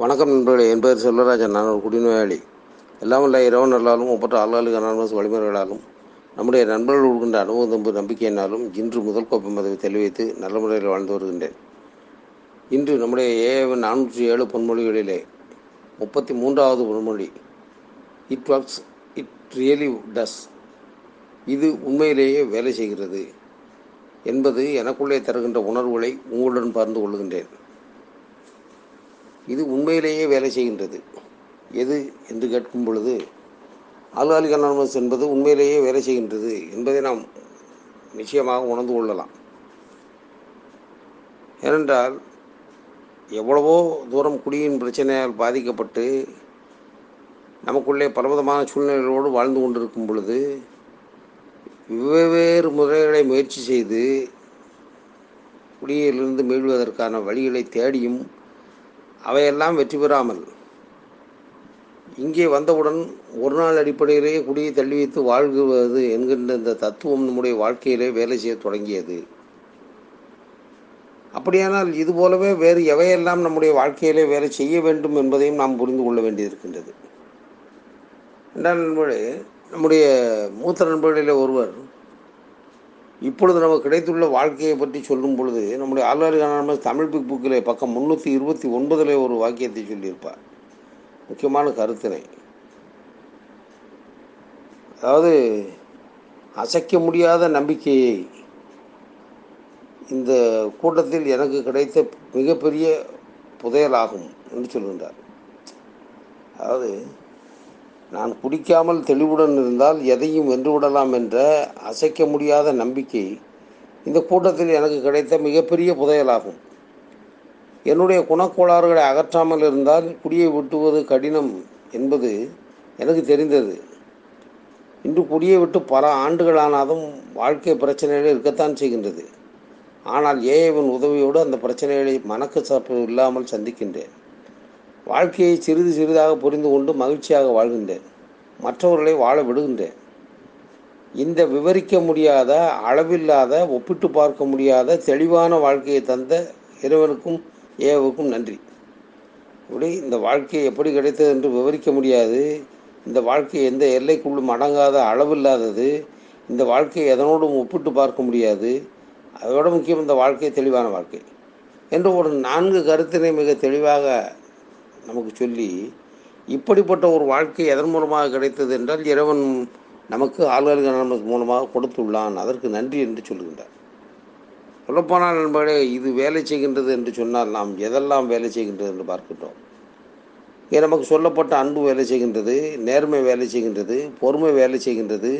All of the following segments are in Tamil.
வணக்கம் நண்பர்களே என் பெயர் செல்வராஜன் நான் ஒரு குடிநோயாளி. எல்லாம் இல்லை இரவு நல்லாலும் ஒப்பற்ற ஆளாளுக்கு அனானமஸ் வழிமுறைகளாலும் நம்முடைய நண்பர்கள் கொடுக்கின்ற அனுபவம் தம்பு நம்பிக்கையினாலும் இன்று முதல் கோப்பை மதவை தெளிவித்து நல்ல முறையில் வாழ்ந்து வருகின்றேன். இன்று நம்முடைய ஏவன் நானூற்றி ஏழு பொன்மொழிகளிலே முப்பத்தி மூன்றாவது பொன்மொழி it works it really does இது உண்மையிலேயே வேலை செய்கிறது என்பது எனக்குள்ளே தருகின்ற உணர்வுகளை உங்களுடன் பகிர்ந்து கொள்கின்றேன் இது உண்மையிலேயே வேலை செய்கின்றது. எது என்று கேட்கும் பொழுது ஆல்காலிக் அனானமஸ் என்பது உண்மையிலேயே வேலை செய்கின்றது என்பதை நாம் நிச்சயமாக உணர்ந்து கொள்ளலாம். ஏனென்றால் எவ்வளவோ தூரம் குடியின் பிரச்சனையால் பாதிக்கப்பட்டு நமக்குள்ளே பலவிதமான சூழ்நிலைகளோடு வாழ்ந்து கொண்டிருக்கும் பொழுது வெவ்வேறு முறைகளை முயற்சி செய்து குடியிலிருந்து மீள்வதற்கான வழிகளை தேடியும் அவையெல்லாம் வெற்றி பெறாமல் இங்கே வந்தவுடன் ஒரு நாள் அடிப்படையிலேயே குடியை தள்ளி வைத்து வாழ்கிறது என்கின்ற இந்த தத்துவம் நம்முடைய வாழ்க்கையிலே வேலை செய்ய தொடங்கியது. அப்படியானால் இது போலவே வேறு எவையெல்லாம் நம்முடைய வாழ்க்கையிலே வேலை செய்ய வேண்டும் என்பதையும் நாம் புரிந்து கொள்ள வேண்டியிருக்கின்றது என்றால் நண்பர்களே நம்முடைய மூத்த நண்பர்களில் ஒருவர் இப்பொழுது நமக்கு கிடைத்துள்ள வாழ்க்கையை பற்றி சொல்லும் பொழுது நம்முடைய ஆழ்வாரியான தமிழ் பிக் புக்கிலே பக்கம் முந்நூற்றி இருபத்தி ஒன்பதில் ஒரு வாக்கியத்தை சொல்லியிருப்பார். முக்கியமான கருத்தினை. அதாவது அசைக்க முடியாத நம்பிக்கையை இந்த கூட்டத்தில் எனக்கு கிடைத்த மிகப்பெரிய புதையலாகும் என்று சொல்கின்றார். அதாவது நான் குடிக்காமல் தெளிவுடன் இருந்தால் எதையும் வென்றுவிடலாம் என்ற அசைக்க முடியாத நம்பிக்கை இந்த கூட்டத்தில் எனக்கு கிடைத்த மிகப்பெரிய புதையலாகும். என்னுடைய குணக்கோளாறுகளை அகற்றாமல் இருந்தால் குடியை விட்டுவது கடினம் என்பது எனக்கு தெரிந்தது. இன்று குடியை விட்டு பல ஆண்டுகளானாலும் வாழ்க்கை பிரச்சனைகள் இருக்கத்தான் செய்கின்றது. ஆனால் ஏஐவின் உதவியோடு அந்த பிரச்சனைகளை மனக்கசாப்பு இல்லாமல் சந்திக்கின்றேன். வாழ்க்கையை சிறிது சிறிதாக புரிந்து கொண்டு மகிழ்ச்சியாக வாழ்கின்றேன். மற்றவர்களை வாழ விடுகின்றேன். இந்த விவரிக்க முடியாத அளவில்லாத ஒப்பிட்டு பார்க்க முடியாத தெளிவான வாழ்க்கையை தந்த இறைவனுக்கும் ஏவுக்கும் நன்றி. இப்படி இந்த வாழ்க்கை எப்படி கிடைத்தது என்று விவரிக்க முடியாது. இந்த வாழ்க்கை எந்த எல்லைக்குள்ளும் அடங்காத அளவில்லாதது. இந்த வாழ்க்கையை எதனோடும் ஒப்பிட்டு பார்க்க முடியாது. அதோட முக்கியம் இந்த வாழ்க்கை தெளிவான வாழ்க்கை. என்று ஒரு நான்கு கருத்தினை மிக தெளிவாக நமக்கு சொல்லி இப்படிப்பட்ட ஒரு வாழ்க்கை எதன் மூலமாக கிடைத்தது என்றால் இறைவன் நமக்கு ஆளுநர்கள் மூலமாக கொடுத்துள்ளான். அதற்கு நன்றி என்று சொல்கின்றார். சொல்லப்போனால் நண்பர்களே இது வேலை செய்கின்றது என்று சொன்னால் நாம் எதெல்லாம் வேலை செய்கின்றது என்று பார்க்கின்றோம். இங்கே நமக்கு சொல்லப்பட்ட அன்பு வேலை செய்கின்றது நேர்மை வேலை செய்கின்றது பொறுமை வேலை செய்கின்றது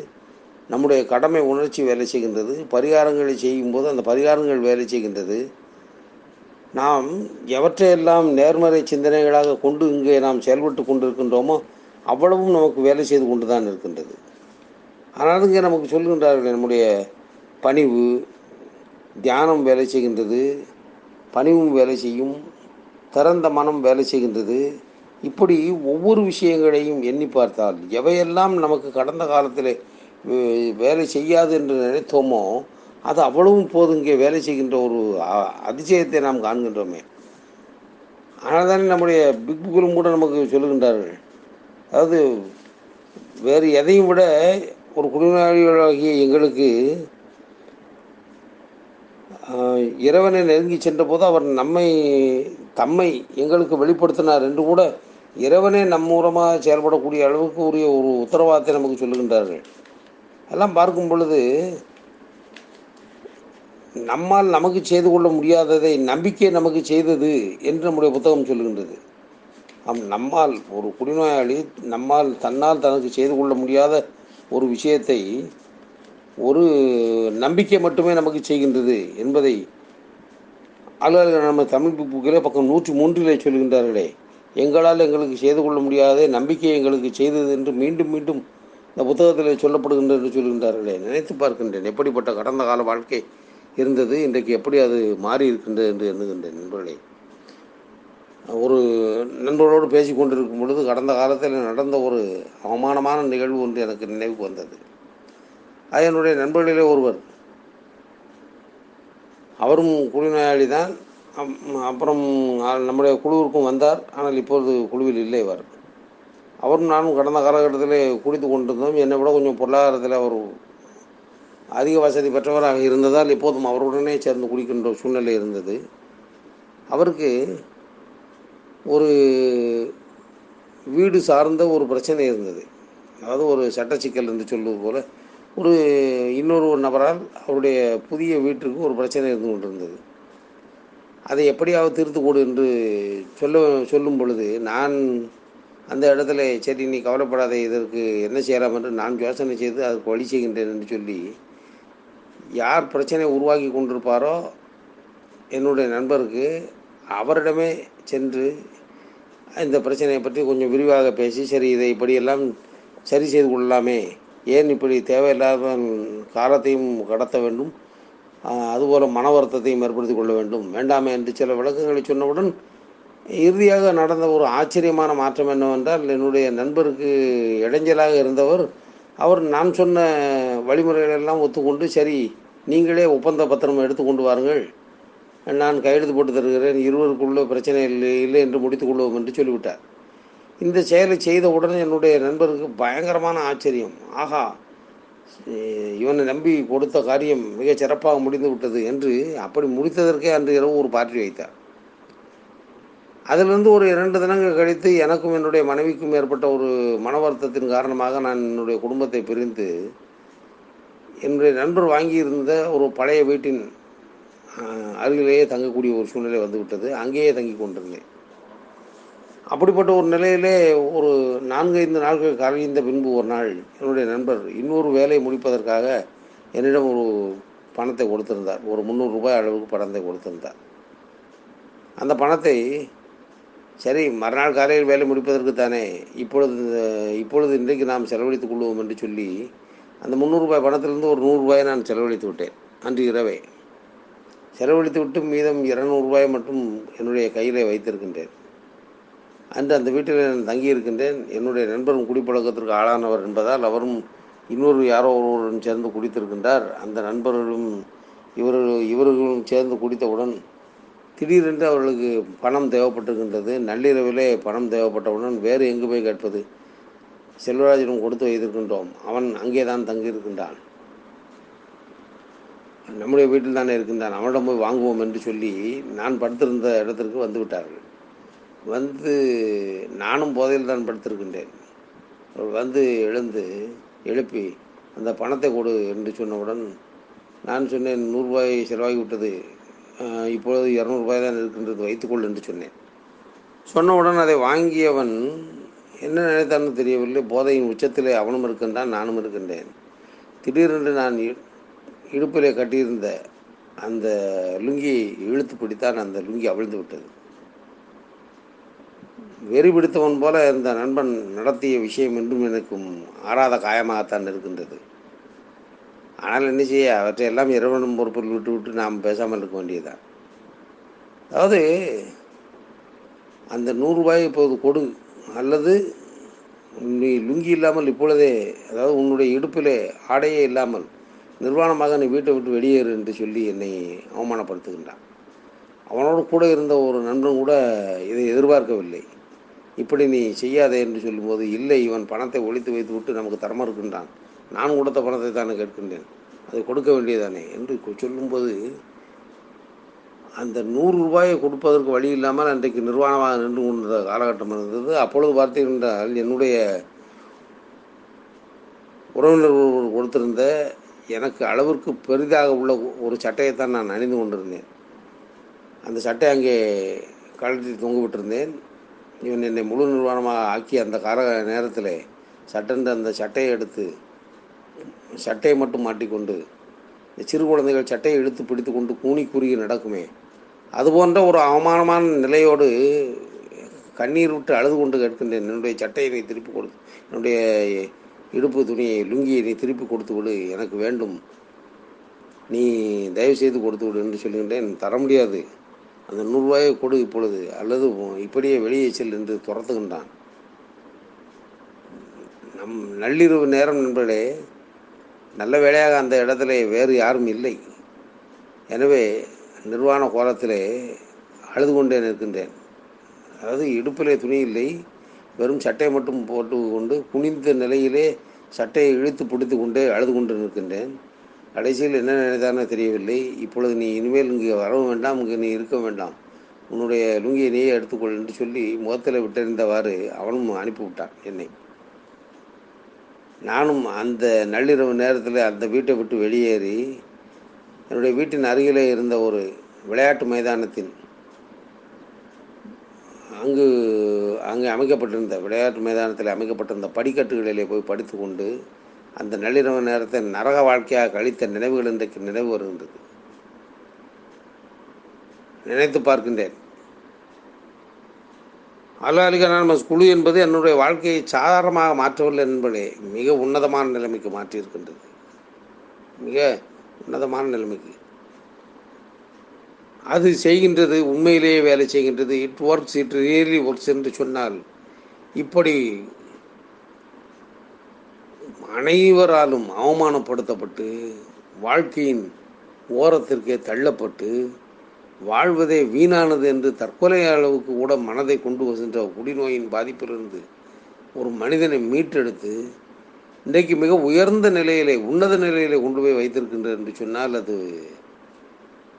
நம்முடைய கடமை உணர்ச்சி வேலை செய்கின்றது பரிகாரங்களை செய்யும்போது அந்த பரிகாரங்கள் வேலை செய்கின்றது நாம் எவற்றையெல்லாம் நேர்மறை சிந்தனைகளாக கொண்டு இங்கே நாம் செயல்பட்டு கொண்டிருக்கின்றோமோ அவ்வளவும் நமக்கு வேலை செய்து கொண்டு தான் இருக்கின்றது. ஆனால் இங்கே நமக்கு சொல்கின்றார்கள் நம்முடைய பணிவு தியானம் வேலை செய்கின்றது பணிவும் வேலை செய்யும் திறந்த மனம் வேலை செய்கின்றது. இப்படி ஒவ்வொரு விஷயங்களையும் எண்ணி பார்த்தால் எவையெல்லாம் நமக்கு கடந்த காலத்தில் வேலை செய்யாது என்று நினைத்தோமோ அது அவ்வளவும் போது இங்கே வேலை செய்கின்ற ஒரு அதிசயத்தை நாம் காண்கின்றோமே. ஆனால் தானே நம்முடைய பிக் புக்கிலும் கூட நமக்கு சொல்லுகின்றார்கள். அதாவது வேறு எதையும் விட ஒரு குடிநோயாளிகளாகிய எங்களுக்கு இறைவனை நெருங்கி சென்ற போது அவர் நம்மை தம்மை எங்களுக்கு வெளிப்படுத்தினார் என்று கூட இறைவனே நம் மூலமாக செயல்படக்கூடிய அளவுக்கு உரிய ஒரு உத்தரவாதத்தை நமக்கு சொல்லுகின்றார்கள். எல்லாம் பார்க்கும் பொழுது நம்மால் நமக்கு செய்து கொள்ள முடியாததை நம்பிக்கை நமக்கு செய்தது என்று நம்முடைய புத்தகம் சொல்லுகின்றது. ஆம் நம்மால் ஒரு குடிநோயாளி நம்மால் தன்னால் தனக்கு செய்து கொள்ள முடியாத ஒரு விஷயத்தை ஒரு நம்பிக்கை மட்டுமே நமக்கு செய்கின்றது என்பதை அலுவலர்கள் நம்ம தமிழ் புக்கிலே பக்கம் நூற்றி மூன்றிலே சொல்கின்றார்களே எங்களால் எங்களுக்கு செய்து கொள்ள முடியாத நம்பிக்கை எங்களுக்கு செய்தது என்று மீண்டும் மீண்டும் இந்த புத்தகத்தில் சொல்லப்படுகின்றது என்று சொல்கின்றார்களே நினைத்து பார்க்கின்றேன் எப்படிப்பட்ட கடந்த கால வாழ்க்கை இருந்தது. இன்றைக்கு எப்படி அது மாறி இருக்கின்றது என்று எண்ணுகின்றேன் நண்பர்களே. ஒரு நண்பர்களோடு பேசி கொண்டிருக்கும் பொழுது கடந்த காலத்தில் நடந்த ஒரு அவமானமான நிகழ்வு ஒன்று எனக்கு நினைவுக்கு வந்தது. அது என்னுடைய நண்பர்களிலே ஒருவர் அவரும் குடிநோயாளி தான் அம்- அப்புறம் நம்முடைய குழுவிற்கும் வந்தார். ஆனால் இப்பொழுது குழுவில் இல்லை அவர். அவரும் நானும் கடந்த காலகட்டத்தில் குடித்து கொண்டிருந்தோம். என்னை விட கொஞ்சம் பொருளாதாரத்தில் அவர் அதிக வசதி பெற்றவராக இருந்ததால் எப்போதும் அவருடனே சேர்ந்து குடிக்கின்ற சூழ்நிலை இருந்தது. அவருக்கு ஒரு வீடு சார்ந்த ஒரு பிரச்சனை இருந்தது. அதாவது ஒரு சட்ட சிக்கல் என்று சொல்வது போல ஒரு இன்னொரு ஒரு நபரால் அவருடைய புதிய வீட்டிற்கு ஒரு பிரச்சனை இருந்து கொண்டிருந்தது. அதை எப்படியாவது திருத்து கொடு என்று சொல்ல சொல்லும் பொழுது நான் அந்த இடத்துல சரி நீ கவலைப்படாத இதற்கு என்ன செய்யலாம் என்று நான் யோசனை செய்து அதற்கு வழி செய்கின்றேன் என்று சொல்லி யார் பிரச்சனை உருவாக்கி கொண்டிருப்பாரோ என்னுடைய நண்பருக்கு அவரிடமே சென்று இந்த பிரச்சனையை பற்றி கொஞ்சம் விரிவாக பேசி சரி இதை இப்படியெல்லாம் சரி செய்து கொள்ளலாமே ஏன் இப்படி தேவையில்லாத காலத்தையும் கடத்த வேண்டும் அதுபோல் அதுபோல மன வருத்தத்தையும் ஏற்படுத்திக் கொள்ள வேண்டும் வேண்டாமே என்று சில விளக்கங்களை சொன்னவுடன் இறுதியாக நடந்த ஒரு ஆச்சரியமான மாற்றம் என்னவென்றால் என்னுடைய நண்பருக்கு இடைஞ்சலாக இருந்தவர் அவர் நான் சொன்ன வழிமுறைகளெல்லாம் ஒத்துக்கொண்டு சரி நீங்களே ஒப்பந்த பத்திரம் எடுத்துக்கொண்டு வாருங்கள். நான் கையெழுத்து போட்டு தருகிறேன். இருவருக்குள்ள பிரச்சனை இல்லை இல்லை என்று முடித்து கொள்வோம் என்று சொல்லிவிட்டார். இந்த செயலை செய்த உடனே என்னுடைய நண்பருக்கு பயங்கரமான ஆச்சரியம். ஆகா இவனை நம்பி கொடுத்த காரியம் மிக சிறப்பாக முடிந்து விட்டது என்று அப்படி முடித்ததற்கே அன்று இரவு ஒரு பார்ட்டி வைத்தார். அதிலிருந்து ஒரு இரண்டு தினங்கள் கழித்து எனக்கும் என்னுடைய மனைவிக்கும் ஏற்பட்ட ஒரு மன வருத்தத்தின் காரணமாக நான் என்னுடைய குடும்பத்தை பிரிந்து என்னுடைய நண்பர் வாங்கியிருந்த ஒரு பழைய வீட்டின் அருகிலேயே தங்கக்கூடிய ஒரு சூழ்நிலை வந்துவிட்டது. அங்கேயே தங்கி கொண்டிருந்தேன். அப்படிப்பட்ட ஒரு நிலையிலே ஒரு நான்கு ஐந்து நாட்கள் கரைந்த பின்பு ஒரு நாள் என்னுடைய நண்பர் இன்னொரு வேலையை முடிப்பதற்காக என்னிடம் ஒரு பணத்தை கொடுத்திருந்தார். ஒரு முந்நூறு ரூபாய் அளவுக்கு பணத்தை கொடுத்திருந்தார். அந்த பணத்தை சரி மறுநாள் காலையில் வேலை முடிப்பதற்கு தானே இப்பொழுது இப்பொழுது இன்றைக்கு நாம் செலவழித்துக் கொள்வோம் என்று சொல்லி அந்த முந்நூறுரூபாய் பணத்திலிருந்து ஒரு நூறுரூபாயை நான் செலவழித்து விட்டேன். அன்று இரவே. செலவழித்து விட்டு மீதம் இரநூறுபாய் மட்டும் என்னுடைய கையிலே வைத்திருக்கின்றேன். அன்று அந்த வீட்டில் நான் தங்கியிருக்கின்றேன். என்னுடைய நண்பரும் குடிப்பழக்கத்திற்கு ஆளானவர் என்பதால் அவரும் இன்னொரு யாரோ ஒருவருடன் சேர்ந்து குடித்திருக்கின்றார். அந்த நண்பர்களும் இவர்கள் இவர்களும் சேர்ந்து குடித்தவுடன் திடீரென்று அவர்களுக்கு பணம் தேவைப்பட்டிருக்கின்றது. நள்ளிரவிலே பணம் தேவைப்பட்டவுடன் வேறு எங்கு போய் கேட்பது? செல்வராஜிடம் கொடுத்து வைத்திருக்கின்றோம். அவன் அங்கே தான் தங்கியிருக்கின்றான். நம்முடைய வீட்டில் தானே இருக்கின்றான். அவனிடம் போய் வாங்குவோம் என்று சொல்லி நான் படுத்திருந்த இடத்திற்கு வந்து விட்டார்கள். வந்து நானும் போதையில் தான் படுத்திருக்கின்றேன். அவர் வந்து எழுந்து எழுப்பி அந்த பணத்தை கொடு என்று சொன்னவுடன் நான் சொன்னேன் நூறுரூபாய் செலவாகி விட்டது. இப்பொழுது இரநூறுபாய் தான் இருக்கின்றது. வைத்துக்கொள் என்று சொன்னேன். சொன்னவுடன் அதை வாங்கியவன் என்ன நினைத்தான்னு தெரியவில்லை. போதையின் உச்சத்திலே அவனும் இருக்கின்றான் நானும் இருக்கின்றேன். திடீரென்று நான் இ- இடுப்பிலே கட்டியிருந்த அந்த லுங்கியை இழுத்து பிடித்தான் அந்த லுங்கி அவிழ்ந்து விட்டது. வெறி பிடித்தவன் போல இந்த நண்பன் நடத்திய விஷயம் என்றும் எனக்கும் ஆறாத காயமாகத்தான் இருக்கின்றது. ஆனால் என்ன செய்ய அவற்றை எல்லாம் இறைவனும் பொறுப்பில் விட்டு விட்டு நாம் பேசாமல் இருக்க வேண்டியதுதான். அதாவது அந்த நூறுரூபாய் இப்போது கொடு அல்லது நீ லுங்கி இல்லாமல் இப்பொழுதே அதாவது உன்னுடைய இடுப்பிலே ஆடையே இல்லாமல் நிர்வாணமாக நீ வீட்டை விட்டு வெளியேறு என்று சொல்லி என்னை அவமானப்படுத்துகின்றான். அவனோடு கூட இருந்த ஒரு நண்பன் கூட இதை எதிர்பார்க்கவில்லை. இப்படி நீ செய்யாதே என்று சொல்லும்போது இல்லை இவன் பணத்தை ஒழித்து வைத்து விட்டு நமக்கு தரம இருக்கின்றான். நான் கொடுத்த பணத்தை தானே கேட்கின்றேன். அதை கொடுக்க வேண்டியதானே என்று சொல்லும்போது அந்த நூறு ரூபாயை கொடுப்பதற்கு வழி இல்லாமல் அன்றைக்கு நிர்வாணமாக நின்று கொண்ட காலகட்டம் இருந்தது. அப்பொழுது பார்த்தீர்கள் என்னுடைய உறவினர் ஒருவர் கொடுத்திருந்த எனக்கு அளவிற்கு பெரிதாக உள்ள ஒரு சட்டையைத்தான் நான் அணிந்து கொண்டிருந்தேன். அந்த சட்டை அங்கே கழட்டி தொங்க விட்டிருந்தேன் இவன் என்னை முழு நிர்வாணமாக ஆக்கி அந்த கால நேரத்தில் சட்டென்று அந்த சட்டையை எடுத்து சட்டையை மட்டும் மாட்டிக்கொண்டு இந்த சிறு குழந்தைகள் சட்டையை இழுத்து பிடித்து கொண்டு கூனி குறுகி நடக்குமே. அது போன்ற ஒரு அவமானமான நிலையோடு கண்ணீர் விட்டு அழுது கொண்டு கேட்கின்றேன் என்னுடைய சட்டையை நீ திருப்பி கொடுத்து என்னுடைய இடுப்பு துணியை லுங்கியை நீ திருப்பி கொடுத்து விடு. எனக்கு வேண்டும். நீ தயவு செய்து கொடுத்து விடு என்று சொல்லுகின்றேன் தர முடியாது. அந்த நூறுரூவாயை கொடு இப்பொழுது. அல்லது இப்படியே வெளியே செல் என்று துரத்துகின்றான். நம் நள்ளிரவு நேரம் நண்பர்களே நல்ல வேளையாக அந்த இடத்துல வேறு யாரும் இல்லை. எனவே நிர்வாண கோலத்திலே அழுது கொண்டே நிற்கின்றேன். அதாவது இடுப்பிலே துணி இல்லை வெறும் சட்டையை மட்டும் போட்டு கொண்டு குனிந்த நிலையிலே சட்டையை இழுத்து பிடித்து கொண்டே அழுது கொண்டு நிற்கின்றேன். கடைசியில் என்ன நினைத்தானோ தெரியவில்லை. இப்பொழுது நீ இனிமேல் இங்கே வரவும் வேண்டாம் இங்கே நீ இருக்க வேண்டாம். உன்னுடைய லுங்கியை நீயே எடுத்துக்கொள் என்று சொல்லி முகத்தில் விட்டறிந்தவாறு அவனும் அனுப்பிவிட்டான் என்னை. நானும் அந்த நள்ளிரவு நேரத்தில் அந்த வீட்டை விட்டு வெளியேறி என்னுடைய வீட்டின் அருகிலே இருந்த ஒரு விளையாட்டு மைதானத்தின் அங்கு அங்கே அமைக்கப்பட்டிருந்த விளையாட்டு மைதானத்தில் அமைக்கப்பட்டிருந்த படிக்கட்டுகளிலே போய் படித்து கொண்டு அந்த நள்ளிரவு நேரத்தை நரக வாழ்க்கையாக கழித்த நினைவுகள் இன்றைக்கு நினைவு வருகின்றது. நினைத்து பார்க்கின்றேன். அல்லாலிக நான் குழு என்பது என்னுடைய வாழ்க்கையை சாதாரணமாக மாற்றவில்லை என்பதே மிக உன்னதமான நிலைமைக்கு மாற்றியிருக்கின்றது. மிக உன்னதமான நிலைமைக்கு. அது செய்கின்றது உண்மையிலேயே வேலை செய்கின்றது. It works it really works என்று சொன்னால் இப்படி அனைவராலும் அவமானப்படுத்தப்பட்டு வாழ்க்கையின் ஓரத்திற்கே தள்ளப்பட்டு வாழ்வதே வீணானது என்று தற்கொலை அளவுக்கு கூட மனதை கொண்டு வருகின்ற குடிநோயின் பாதிப்பிலிருந்து ஒரு மனிதனை மீட்டெடுத்து இன்றைக்கு மிக உயர்ந்த நிலையிலே உன்னத நிலையிலே கொண்டு போய் வைத்திருக்கின்றது என்று சொன்னால் அது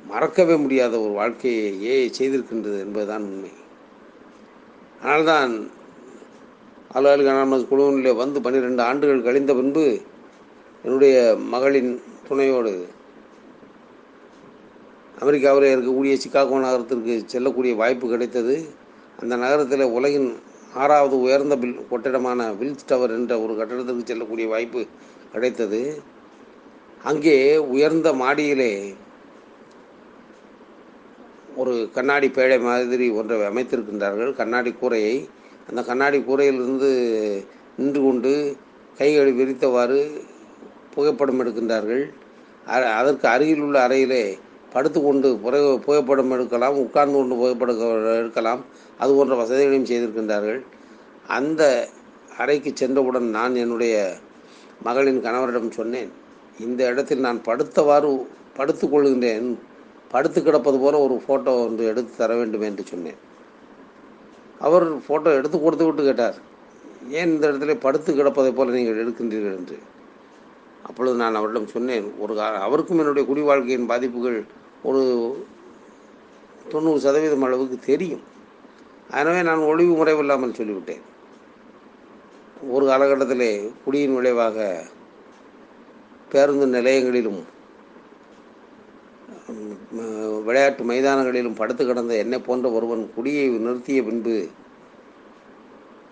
மறக்கவே முடியாத ஒரு வாழ்க்கையை ஏ செய்திருக்கின்றது என்பதுதான் உண்மை. ஆனால்தான் அலுவலக அனாமஸ் குழுவிலே வந்து பன்னிரெண்டு ஆண்டுகள் கழிந்த பின்பு என்னுடைய மகளின் துணையோடு அமெரிக்காவில் இருக்கக்கூடிய சிக்காகோ நகரத்திற்கு செல்லக்கூடிய வாய்ப்பு கிடைத்தது. அந்த நகரத்தில் உலகின் ஆறாவது உயர்ந்த பில் கொட்டிடமான வில்ஸ் டவர் என்ற ஒரு கட்டிடத்திற்கு செல்லக்கூடிய வாய்ப்பு கிடைத்தது. அங்கே உயர்ந்த மாடியிலே ஒரு கண்ணாடி பேழை மாதிரி ஒன்றை அமைத்திருக்கின்றார்கள். கண்ணாடி கூரையை. அந்த கண்ணாடி கூரையிலிருந்து நின்று கொண்டு கைகளை விரித்தவாறு புகைப்படம் எடுக்கின்றார்கள். அதற்கு அருகில் உள்ள அறையிலே படுத்துக்கொண்டு புகை புகைப்படம் எடுக்கலாம் உட்கார்ந்து கொண்டு புகைப்படம் எடுக்கலாம் அது போன்ற வசதிகளையும் செய்திருக்கின்றார்கள். அந்த அறைக்கு சென்றவுடன் நான் என்னுடைய மகளின் கணவரிடம் சொன்னேன் இந்த இடத்தில் நான் படுத்தவாறு படுத்துக் கொள்கின்றேன் படுத்து கிடப்பது போல ஒரு ஃபோட்டோ ஒன்று எடுத்து தர வேண்டும் என்று சொன்னேன். அவர் ஃபோட்டோ எடுத்து கொடுத்து விட்டு கேட்டார் ஏன் இந்த இடத்துல படுத்து கிடப்பதைப் போல நீங்கள் எடுக்கின்றீர்கள்? என்று. அப்பொழுது நான் அவரிடம் சொன்னேன் ஒரு அவருக்கும் என்னுடைய குடி வாழ்க்கையின் பாதிப்புகள் ஒரு தொண்ணூறு சதவீதம் அளவுக்கு தெரியும். அதனவே நான் ஒளிவு முறைவில்லாமல் சொல்லிவிட்டேன். ஒரு காலகட்டத்திலே குடியின் விளைவாக பேருந்து நிலையங்களிலும் விளையாட்டு மைதானங்களிலும் படுத்து கிடந்த என்னை போன்ற ஒருவன் குடியை நிறுத்திய பின்பு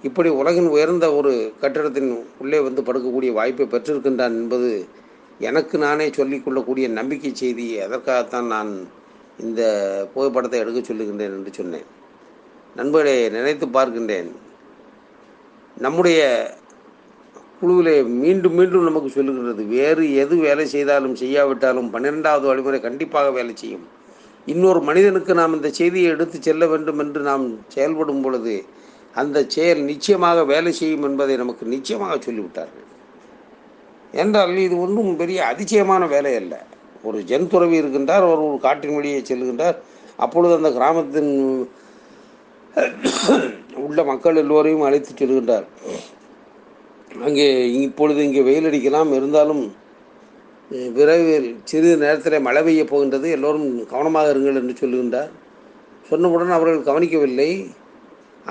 இப்படி உலகின் உயர்ந்த ஒரு கட்டிடத்தின் உள்ளே வந்து படுக்கக்கூடிய வாய்ப்பை பெற்றிருக்கின்றான் என்பது எனக்கு நானே சொல்லிக்கொள்ளக்கூடிய நம்பிக்கை செய்தி அதற்காகத்தான் நான் இந்த புகைப்படத்தை எடுக்க சொல்லுகின்றேன் என்று சொன்னேன். நண்பர்களே நினைத்து பார்க்கின்றேன். நம்முடைய குழுவிலே மீண்டும் மீண்டும் நமக்கு சொல்லுகின்றது வேறு எது வேலை செய்தாலும் செய்யாவிட்டாலும் பன்னிரெண்டாவது வழிமுறை கண்டிப்பாக வேலை செய்யும். இன்னொரு மனிதனுக்கு நாம் இந்த செய்தியை எடுத்து செல்ல வேண்டும் என்று நாம் செயல்படும் பொழுது அந்த செயல் நிச்சயமாக வேலை செய்யும் என்பதை நமக்கு நிச்சயமாக சொல்லிவிட்டார்கள். என்றால் இது ஒன்றும் பெரிய அதிசயமான வேலை அல்ல. ஒரு ஜென் துறவி இருக்கின்றார் அவர் ஒரு காட்டின் வழியே செல்கின்றார். அப்பொழுது அந்த கிராமத்தின் உள்ள மக்கள் எல்லோரையும் அழைத்து செல்கின்றார். அங்கே இப்பொழுது இங்கே வெயில் அடிக்கலாம் இருந்தாலும் விரைவில் சிறிது நேரத்தில் மழை பெய்ய போகின்றது. எல்லோரும் கவனமாக இருங்கள் என்று சொல்லுகின்றார் சொன்னவுடன் அவர்கள் கவனிக்கவில்லை.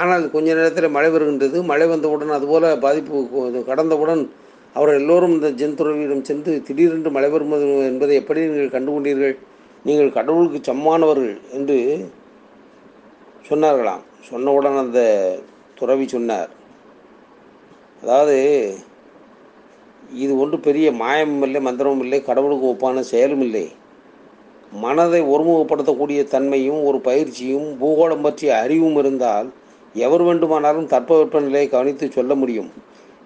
ஆனால் கொஞ்ச நேரத்தில் மழை வருகின்றது. மழை வந்தவுடன் அதுபோல் பாதிப்பு கடந்தவுடன் அவர்கள் எல்லோரும் இந்த ஜென் துறவியிடம் சென்று திடீரென்று மழை வருவது என்பதை எப்படி நீங்கள் கண்டுகொண்டீர்கள்? நீங்கள் கடவுளுக்கு சம்மானவர்கள் என்று சொன்னார்களாம். சொன்னவுடன் அந்த துறவி சொன்னார். அதாவது இது ஒன்று பெரிய மாயமும் இல்லை மந்திரமும் இல்லை கடவுளுக்கு ஒப்பான செயலும் இல்லை. மனதை ஒருமுகப்படுத்தக்கூடிய தன்மையும் ஒரு பயிற்சியும் பூகோளம் பற்றிய அறிவும் இருந்தால் எவர் வேண்டுமானாலும் தட்பவெப்ப நிலையை கவனித்து சொல்ல முடியும்.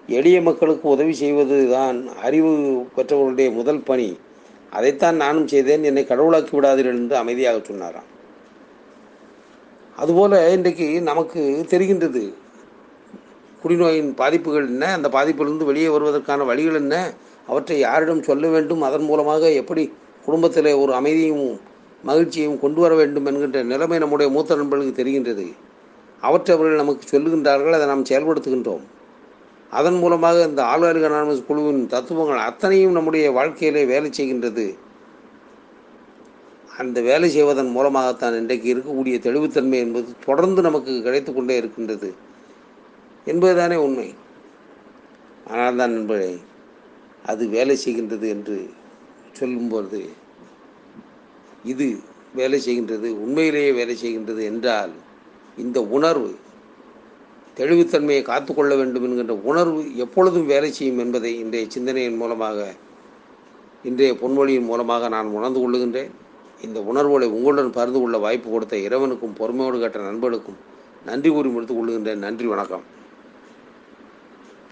எளிய மக்களுக்கு உதவி செய்வது தான் அறிவு பெற்றவர்களுடைய முதல் பணி. அதைத்தான் நானும் செய்தேன். என்னை கடவுளாக்கி விடாதீர்கள் என்று அமைதியாக சொன்னாராம். அதுபோல் இன்றைக்கு நமக்கு தெரிகின்றது. குடிநோயின் பாதிப்புகள் என்ன? அந்த பாதிப்பிலிருந்து வெளியே வருவதற்கான வழிகள் என்ன? அவற்றை யாரிடம் சொல்ல வேண்டும்? அதன் மூலமாக எப்படி குடும்பத்தில் ஒரு அமைதியும் மகிழ்ச்சியையும் கொண்டு வர வேண்டும் என்கின்ற நிலைமை நம்முடைய மூத்த நண்பர்களுக்கு தெரிகின்றது. அவற்றை அவர்கள் நமக்கு சொல்லுகின்றார்கள். அதை நாம் செயல்படுத்துகின்றோம். அதன் மூலமாக இந்த ஆளுநர்கள் அனானமஸ் குழுவின் தத்துவங்கள் அத்தனையும் நம்முடைய வாழ்க்கையிலே வேலை செய்கின்றது. அந்த வேலை செய்வதன் மூலமாகத்தான் இன்றைக்கு இருக்கக்கூடிய தெளிவுத்தன்மை என்பது தொடர்ந்து நமக்கு கிடைத்து கொண்டே இருக்கின்றது. என்பதுதானே உண்மை. ஆனால் தான் நண்பர்களே அது வேலை செய்கின்றது என்று சொல்லும்போது இது வேலை செய்கின்றது உண்மையிலேயே வேலை செய்கின்றது என்றால் இந்த உணர்வு தெளிவுத்தன்மையை காத்துக்கொள்ள வேண்டும் என்கின்ற உணர்வு எப்பொழுதும் வேலை செய்யும் என்பதை இன்றைய சிந்தனையின் மூலமாக இன்றைய பொன்மொழியின் மூலமாக நான் உணர்ந்து கொள்ளுகின்றேன். இந்த உணர்வுகளை உங்களுடன் பகிர்ந்து கொள்ள வாய்ப்பு கொடுத்த இறைவனுக்கும் பொறுமையோடு கேட்ட நண்பர்களுக்கும் நன்றி கூறி முடித்துக் கொள்ளுகின்றேன். நன்றி வணக்கம்.